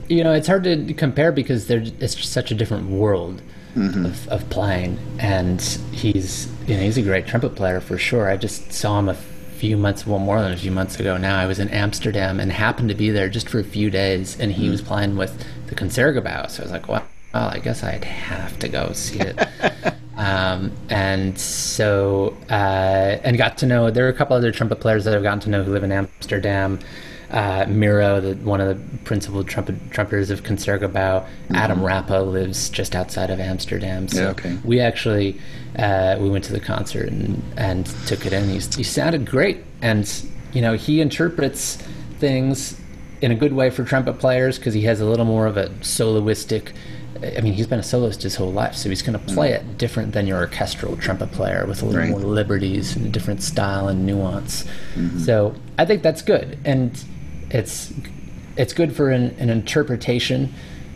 [SPEAKER 2] You know, it's hard to compare because it's such a different world. Mm-hmm. Of, of, playing, and he's you know he's a great trumpet player for sure. I just saw him a few months, well more than a few months ago now. I was in Amsterdam and happened to be there just for a few days, and he mm-hmm. was playing with the Concertgebouw. So I was like, well, well, I guess I'd have to go see it. um, and so uh, and got to know there are a couple other trumpet players that I've gotten to know who live in Amsterdam uh, Miro, the, one of the principal trumpet, trumpeters of Concertgebouw, mm-hmm. Adam Rapa lives just outside of Amsterdam. So
[SPEAKER 3] yeah, okay.
[SPEAKER 2] we actually uh, we went to the concert and, and took it in. He, he sounded great, and you know he interprets things in a good way for trumpet players because he has a little more of a soloistic. I mean, he's been a soloist his whole life, so he's going to play mm-hmm. it different than your orchestral trumpet player with a little right. more liberties and a different style and nuance. Mm-hmm. So I think that's good. And it's it's good for an, an interpretation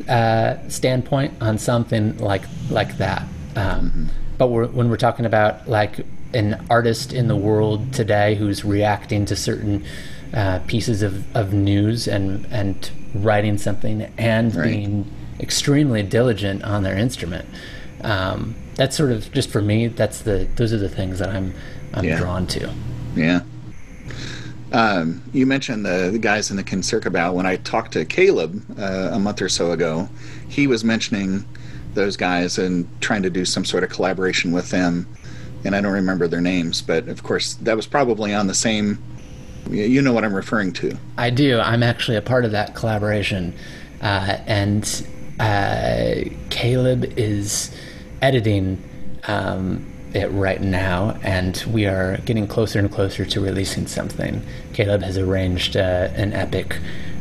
[SPEAKER 2] uh, standpoint on something like like that. Um, mm-hmm. But we're, when we're talking about like an artist in the world today who's reacting to certain uh, pieces of, of news and and writing something and right. being extremely diligent on their instrument. Um, that's sort of just for me. That's the those are the things that I'm I'm yeah. drawn to.
[SPEAKER 3] Yeah. Um, you mentioned the, the, guys in the Concertgebouw. When I talked to Caleb uh, a month or so ago, he was mentioning those guys and trying to do some sort of collaboration with them. And I don't remember their names, but of course, that was probably on the same. You know what I'm referring to.
[SPEAKER 2] I do. I'm actually a part of that collaboration. Uh, and uh, Caleb is editing um, it right now, and we are getting closer and closer to releasing something. Caleb has arranged uh, an epic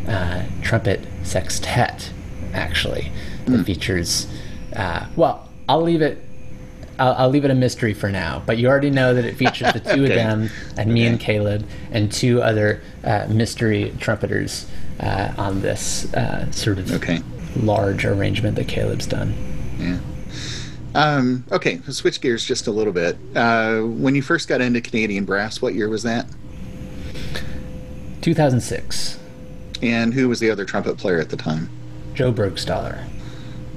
[SPEAKER 2] uh, trumpet sextet, actually, that mm. features. Uh, well, I'll leave it. I'll, I'll, leave it a mystery for now, but you already know that it features the two okay. of them and me okay. and Caleb and two other uh, mystery trumpeters uh, on this uh, sort of
[SPEAKER 3] okay.
[SPEAKER 2] large arrangement that Caleb's done.
[SPEAKER 3] Yeah. Um, okay, switch gears just a little bit. Uh, when you first got into Canadian brass, what year was that?
[SPEAKER 2] 2006.
[SPEAKER 3] And who was the other trumpet player at the time?
[SPEAKER 2] Joe Burgstaller.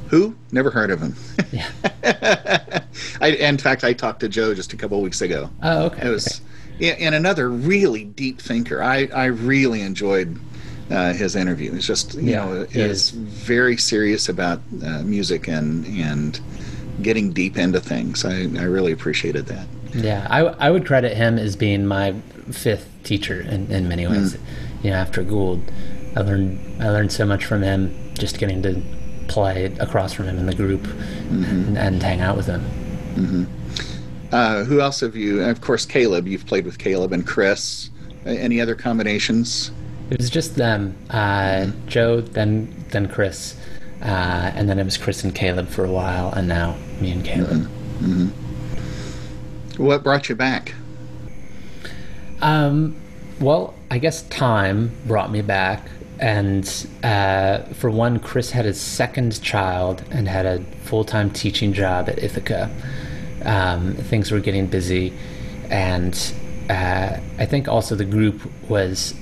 [SPEAKER 3] Who? Never heard of him. Yeah. I, in fact, I talked to Joe just a couple of weeks ago.
[SPEAKER 2] Oh, okay.
[SPEAKER 3] It was, okay. and another really deep thinker. I, I really enjoyed uh, his interview. He's just, you yeah, know, is very serious about uh, music and and getting deep into things. I, I really appreciated that.
[SPEAKER 2] Yeah, I, I would credit him as being my fifth teacher in, in many ways. Mm. You know, after Gould, I learned I learned so much from him just getting to play across from him in the group mm-hmm. and, hang out with him.
[SPEAKER 3] Mm-hmm. Uh, who else have you? Of course, Caleb. You've played with Caleb and Chris. Any other combinations?
[SPEAKER 2] It was just them. Uh, mm-hmm. Joe, then then Chris. Uh, and then it was Chris and Caleb for a while, and now me and Caleb. Mm-hmm.
[SPEAKER 3] Mm-hmm. What brought you back?
[SPEAKER 2] Um, well, I guess time brought me back. And uh, for one, Chris had his second child and had a full time teaching job at Ithaca. Um, things were getting busy. And uh, I think also the group was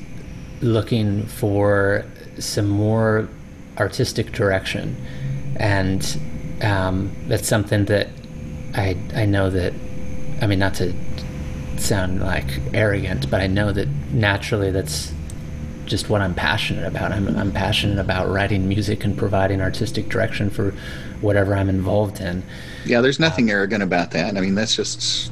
[SPEAKER 2] looking for some more artistic direction, and um, that's something that I I know that I mean not to sound like arrogant, but I know that naturally that's just what I'm passionate about. I'm, I'm passionate about writing music and providing artistic direction for whatever I'm involved in.
[SPEAKER 3] Yeah, there's nothing um, arrogant about that. I mean, that's just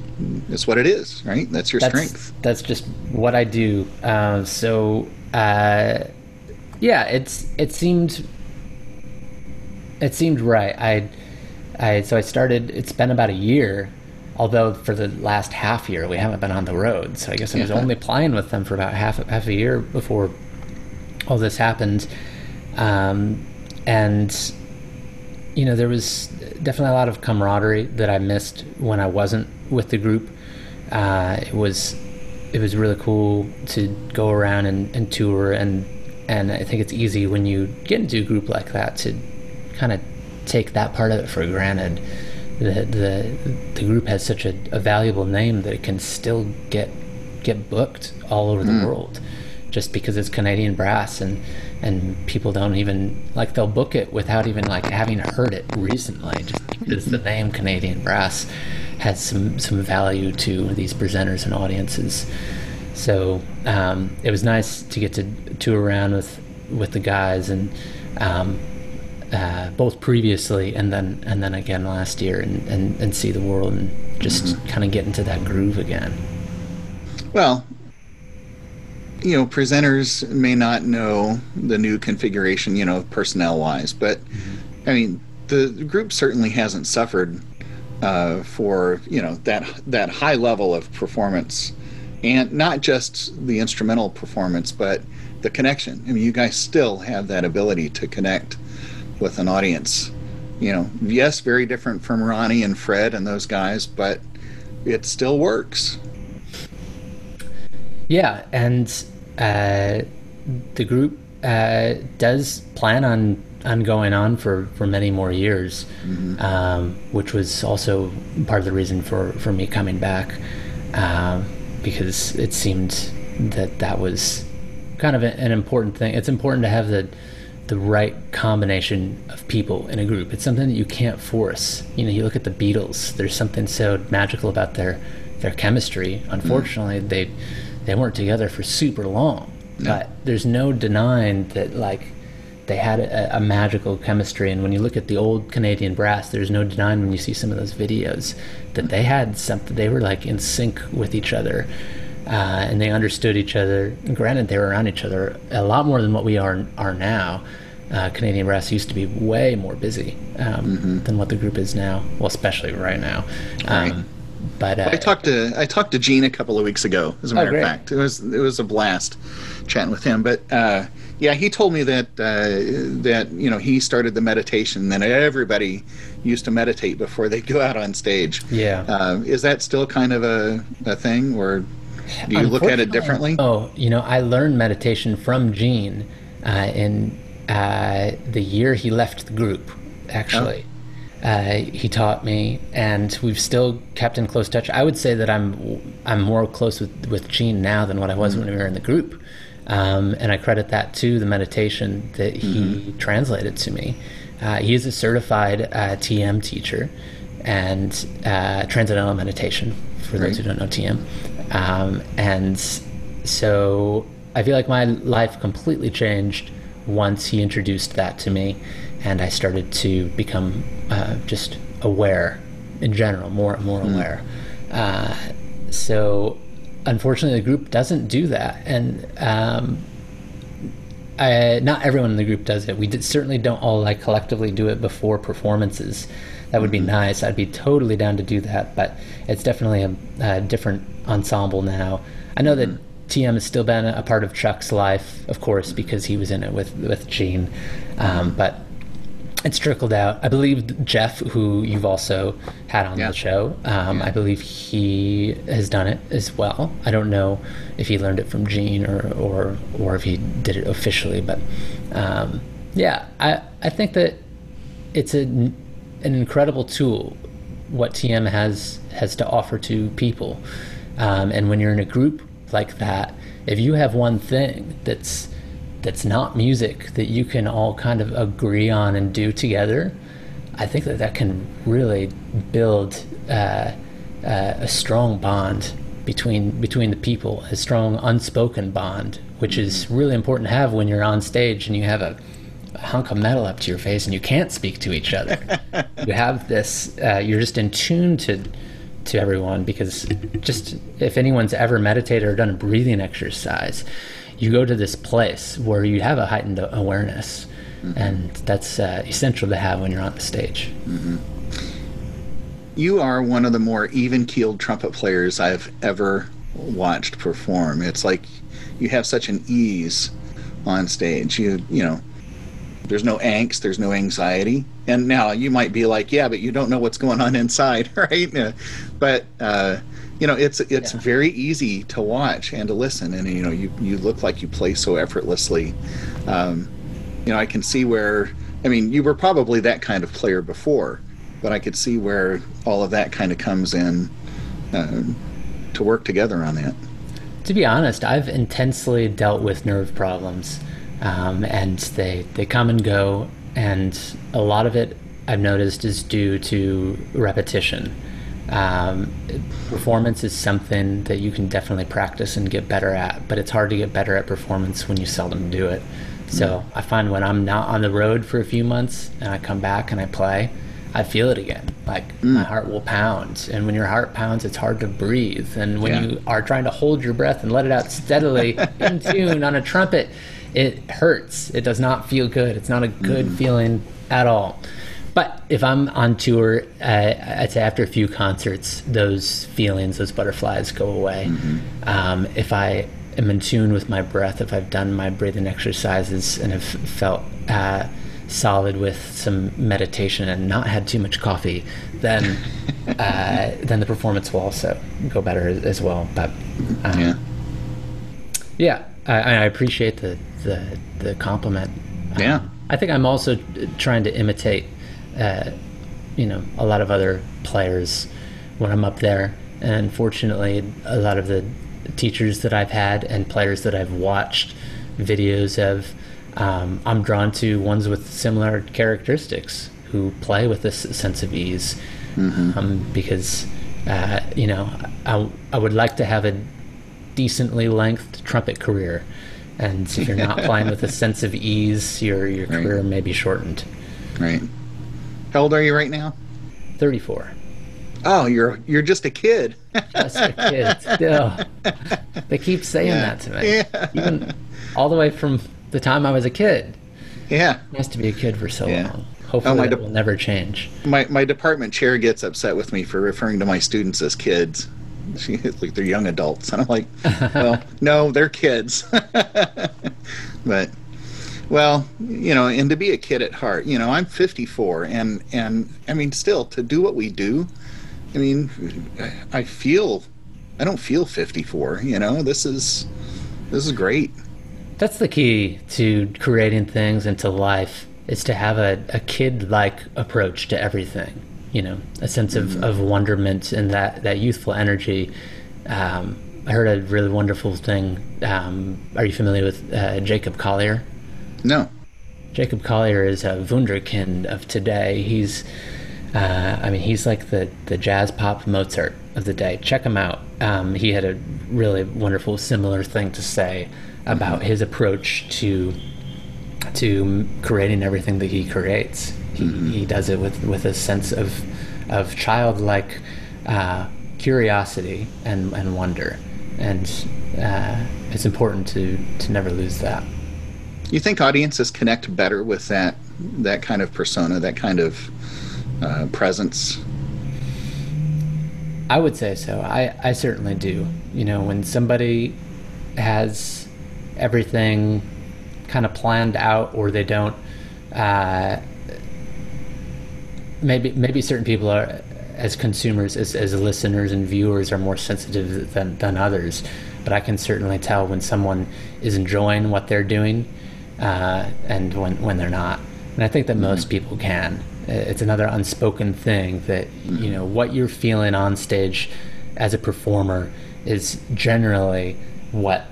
[SPEAKER 3] it's what it is, right? That's your
[SPEAKER 2] that's,
[SPEAKER 3] strength.
[SPEAKER 2] That's just what I do. Uh, so, uh, yeah, it's it seemed it seemed right. I, I so I started. It's been about a year although for the last half year we haven't been on the road. So I guess I was only playing with them for about half half a year before all this happened. Um, and you know there was definitely a lot of camaraderie that I missed when I wasn't with the group. Uh, it was it was really cool to go around and, and tour and and I think it's easy when you get into a group like that to kind of take that part of it for granted the the the group has such a, a valuable name that it can still get get booked all over the mm. world just because it's Canadian brass and and people don't even like they'll book it without even like having heard it recently just because the name Canadian brass has some some value to these presenters and audiences. So um, it was nice to get to tour around with with the guys and um, uh, both previously and then and then again last year and, and, and see the world and just mm-hmm. kind of get into that groove again.
[SPEAKER 3] Well, you know, presenters may not know the new configuration, you know, personnel wise, but mm-hmm. I mean, the group certainly hasn't suffered uh, for you know that that high level of performance, and not just the instrumental performance, but the connection. I mean, you guys still have that ability to connect with an audience. You know, yes, very different from Ronnie and Fred and those guys, but it still works.
[SPEAKER 2] Yeah, and uh, the group uh, does plan on on going on for, for many more years, mm-hmm. um, which was also part of the reason for, for me coming back, uh, because it seemed that that was kind of an important thing. It's important to have the the right combination of people in a group. It's something that you can't force. You know, you look at the Beatles. There's something so magical about their their chemistry. Unfortunately, mm. they they weren't together for super long. No. But there's no denying that like they had a, a, magical chemistry. And when you look at the old Canadian brass, there's no denying when you see some of those videos that they had something. They were like in sync with each other. Uh, and they understood each other. And granted, they were around each other a lot more than what we are are now uh, Canadian brass used to be way more busy um, mm-hmm. than what the group is now. Well, especially right now. Um, right. But uh,
[SPEAKER 3] I talked to I talked to Gene a couple of weeks ago. As a oh, matter oh, of fact, it was it was a blast chatting with him. But uh, yeah, he told me that uh, that you know he started the meditation. Then everybody used to meditate before they go out on stage.
[SPEAKER 2] Yeah,
[SPEAKER 3] uh, is that still kind of a, a thing, or do you look at it differently?
[SPEAKER 2] Oh, you know, I learned meditation from Gene uh, in uh, the year he left the group, actually. Oh. Uh, he taught me, and we've still kept in close touch. I would say that I'm I'm more close with with Gene now than what I was mm-hmm. when we were in the group, um, and I credit that to the meditation that he mm-hmm. translated to me. Uh, he is a certified uh, TM teacher and uh, transcendental meditation for those who don't know TM, um, and so I feel like my life completely changed once he introduced that to me, and I started to become uh, just aware in general, more and more mm. aware. Uh, so, unfortunately, the group doesn't do that, and um, I, not everyone in the group does it. We did, certainly don't all like collectively do it before performances. That would be mm-hmm. nice. I'd be totally down to do that, but it's definitely a, a different ensemble now. I know that mm-hmm. TM has still been a part of Chuck's life, of course, because he was in it with with Gene. Um, but it's trickled out. I believe Jeff, who you've also had on yeah. the show, um, yeah. I believe he has done it as well. I don't know if he learned it from Gene or or or if he did it officially, but um, yeah, I I think that it's a, an incredible tool what TM has has to offer to people, um, and when you're in a group like that, if you have one thing that's that's not music that you can all kind of agree on and do together, I think that that can really build uh, uh, a strong bond between between the people, a strong unspoken bond which is really important to have when you're on stage and you have a, a hunk of metal up to your face and you can't speak to each other. you have this, uh, you're just in tune to to everyone because just if anyone's ever meditated or done a breathing exercise, you go to this place where you have a heightened awareness, mm-hmm. and that's uh, essential to have when you're on the stage. Mm-hmm.
[SPEAKER 3] You are one of the more even keeled trumpet players I've ever watched perform. It's like you have such an ease on stage. You you know, there's no angst, there's no anxiety. And now you might be like, yeah, but you don't know what's going on inside, right? But uh, you know, it's it's yeah. very easy to watch and to listen, and you know, you you look like you play so effortlessly. Um, you know, I can see where. I mean, you were probably that kind of player before, but I could see where all of that kind of comes in uh, to work together on that.
[SPEAKER 2] To be honest, I've intensely dealt with nerve problems, um, and they they come and go, and a lot of it I've noticed is due to repetition. Um, performance is something that you can definitely practice and get better at, but it's hard to get better at performance when you seldom do it. So mm. I find when I'm not on the road for a few months and I come back and I play, I feel it again. Like mm. my heart will pound. And when your heart pounds, it's hard to breathe. And when yeah. you are trying to hold your breath and let it out steadily in tune on a trumpet, it hurts. It does not feel good. It's not a good mm. feeling at all. But if I'm on tour, uh, I'd say after a few concerts, those feelings, those butterflies go away. Mm-hmm. Um, if I am in tune with my breath, if I've done my breathing exercises and have felt uh, solid with some meditation and not had too much coffee, then uh, then the performance will also go better as well. But um, yeah, yeah, I, I, appreciate the the, the compliment.
[SPEAKER 3] Yeah, um,
[SPEAKER 2] I think I'm also trying to imitate, uh, you know, a lot of other players when I'm up there. And unfortunately, a lot of the teachers that I've had and players that I've watched videos of um, I'm drawn to ones with similar characteristics who play with this sense of ease mm-hmm. um, because uh, you know I, I would like to have a decently lengthed trumpet career and if you're not playing with a sense of ease your your right. career may be shortened
[SPEAKER 3] right how old are you right now
[SPEAKER 2] 34
[SPEAKER 3] Oh, you're you're just a kid.
[SPEAKER 2] just a kid still. They keep saying yeah. that to me. Yeah. Even all the way from the time I was a kid.
[SPEAKER 3] Yeah.
[SPEAKER 2] Nice to be a kid for so yeah. long. Hopefully, oh, my that will never change.
[SPEAKER 3] My my department chair gets upset with me for referring to my students as kids. She like they're young adults, and I'm like, well, no, they're kids. but well, you know, and to be a kid at heart, you know, I'm 54, and and I mean, still to do what we do, I mean, I feel, I don't feel 54. You know, this is this is great
[SPEAKER 2] that's the key to creating things into life is to have a, a kid-like approach to everything you know a sense of, mm-hmm. of wonderment and that, that youthful energy um, i heard a really wonderful thing um, are you familiar with uh, jacob collier
[SPEAKER 3] no
[SPEAKER 2] jacob collier is a wunderkind of today he's uh, I mean, he's like the, the jazz pop Mozart of the day. Check him out. Um, he had a really wonderful, similar thing to say about his approach to to creating everything that he creates. He, mm-hmm. he does it with, with a sense of of childlike uh, curiosity and, and wonder, and uh, it's important to to never lose that.
[SPEAKER 3] You think audiences connect better with that that kind of persona, that kind of uh, presence?
[SPEAKER 2] I would say so. I, I certainly do. You know, when somebody has everything kind of planned out or they don't uh, maybe maybe certain people are as consumers as, as listeners and viewers are more sensitive than, than others but i can certainly tell when someone is enjoying what they're doing uh, and when, when they're not and i think that most mm-hmm. people can it's another unspoken thing that mm-hmm. you know what you're feeling on stage as a performer is generally what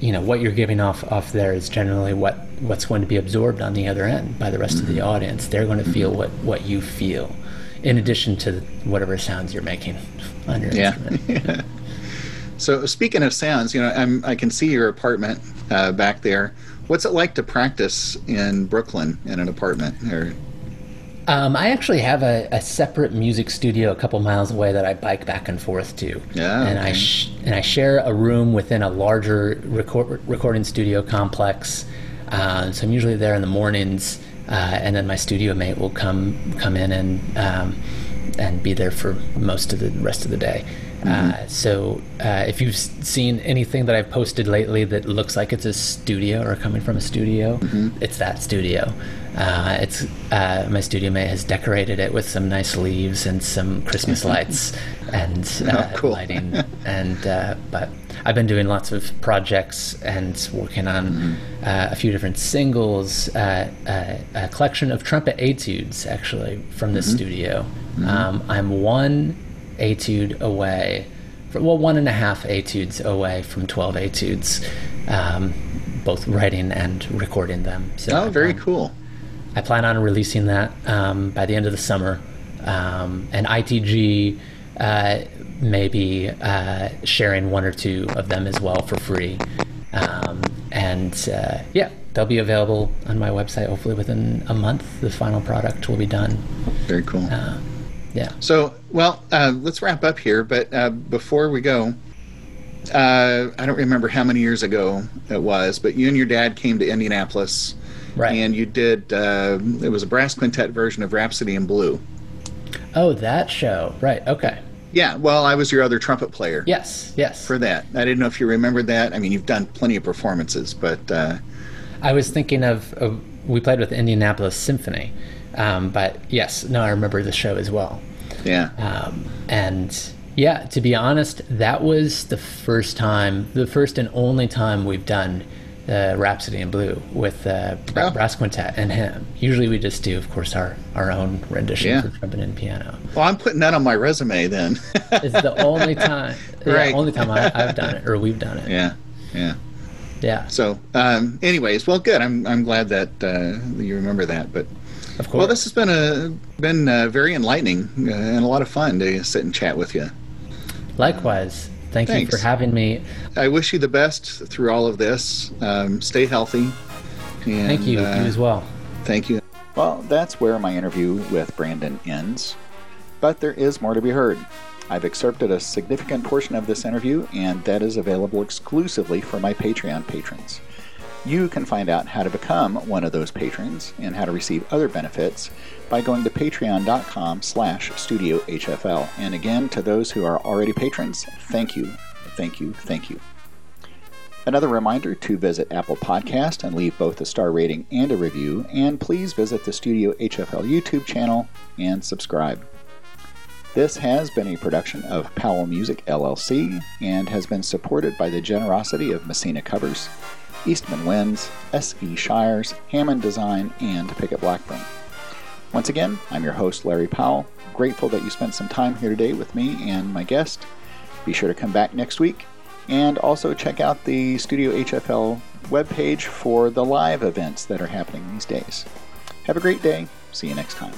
[SPEAKER 2] you know what you're giving off off there is generally what what's going to be absorbed on the other end by the rest mm-hmm. of the mm-hmm. audience. They're going to feel mm-hmm. what what you feel, in addition to whatever sounds you're making on your yeah. instrument.
[SPEAKER 3] So speaking of sounds, you know, I'm, I can see your apartment uh, back there. What's it like to practice in Brooklyn in an apartment? Or
[SPEAKER 2] Um, I actually have a, a separate music studio a couple miles away that I bike back and forth to.
[SPEAKER 3] Yeah,
[SPEAKER 2] and I sh- and I share a room within a larger record- recording studio complex. Uh, so I'm usually there in the mornings, uh, and then my studio mate will come come in and um, and be there for most of the rest of the day. Uh, so uh, if you've seen anything that I've posted lately that looks like it's a studio or coming from a studio, it's that studio. Uh, it's uh, my studio mate has decorated it with some nice leaves and some Christmas lights and uh,
[SPEAKER 3] Oh, cool.
[SPEAKER 2] lighting. and uh, but I've been doing lots of projects and working on uh, a few different singles, uh, uh, a collection of trumpet etudes actually from this studio. Um, I'm one etude away, fr- well, one and a half etudes away from 12 etudes, um, both writing and recording them. So
[SPEAKER 3] oh, very
[SPEAKER 2] um,
[SPEAKER 3] cool.
[SPEAKER 2] I plan on releasing that um, by the end of the summer. Um, and ITG uh, may be uh, sharing one or two of them as well for free. Um, and uh, yeah, they'll be available on my website hopefully within a month. The final product will be done.
[SPEAKER 3] Very cool.
[SPEAKER 2] Yeah.
[SPEAKER 3] So, well, uh, let's wrap up here. But uh, before we go, uh, I don't remember how many years ago it was, but you and your dad came to Indianapolis,
[SPEAKER 2] Right.
[SPEAKER 3] and you did. Uh, it was a brass quintet version of Rhapsody in Blue.
[SPEAKER 2] Oh, that show. Right. Okay.
[SPEAKER 3] Yeah, well, I was your other trumpet player
[SPEAKER 2] Yes. Yes.
[SPEAKER 3] for that. I didn't know if you remembered that. I mean, you've done plenty of performances, but uh,
[SPEAKER 2] I was thinking of, of we played with Indianapolis Symphony, um, but yes, no, I remember the show as well.
[SPEAKER 3] yeah,
[SPEAKER 2] Um, and yeah, to be honest, that was the first time, the first and only time we've done uh, Rhapsody in Blue with uh,
[SPEAKER 3] Oh.
[SPEAKER 2] Brass Quintet and him. Usually we just do, of course, our, our own rendition
[SPEAKER 3] Yeah.
[SPEAKER 2] for trumpet and piano.
[SPEAKER 3] well, I'm putting that on my resume then.
[SPEAKER 2] It's the only time,
[SPEAKER 3] Right.
[SPEAKER 2] yeah, only time I, I've done it, or we've done it.
[SPEAKER 3] yeah, yeah.
[SPEAKER 2] Yeah,
[SPEAKER 3] So, um, anyways, well, good. I'm I'm glad that uh, you remember that. But
[SPEAKER 2] of course.
[SPEAKER 3] well, this has been a been uh, very enlightening uh, and a lot of fun to sit and chat with you.
[SPEAKER 2] Likewise, thank
[SPEAKER 3] Thanks.
[SPEAKER 2] you for having me.
[SPEAKER 3] I wish you the best through all of this. Um, stay healthy. And,
[SPEAKER 2] Thank you,
[SPEAKER 3] uh,
[SPEAKER 2] you as well.
[SPEAKER 3] Thank you. Well, that's where my interview with Brandon ends. But there is more to be heard. I've excerpted a significant portion of this interview, and that is available exclusively for my Patreon patrons. You can find out how to become one of those patrons and how to receive other benefits by going to patreon.com slash studiohfl. And again, to those who are already patrons, thank you, thank you, thank you. Another reminder to visit Apple Podcast and leave both a star rating and a review, and please visit the Studio HFL YouTube channel and subscribe. This has been a production of Powell Music LLC and has been supported by the generosity of Messina Covers, Eastman Winds, S.E. Shires, Hammond Design, and Pickett Blackburn. Once again, I'm your host, Larry Powell. Grateful that you spent some time here today with me and my guest. Be sure to come back next week and also check out the Studio HFL webpage for the live events that are happening these days. Have a great day. See you next time.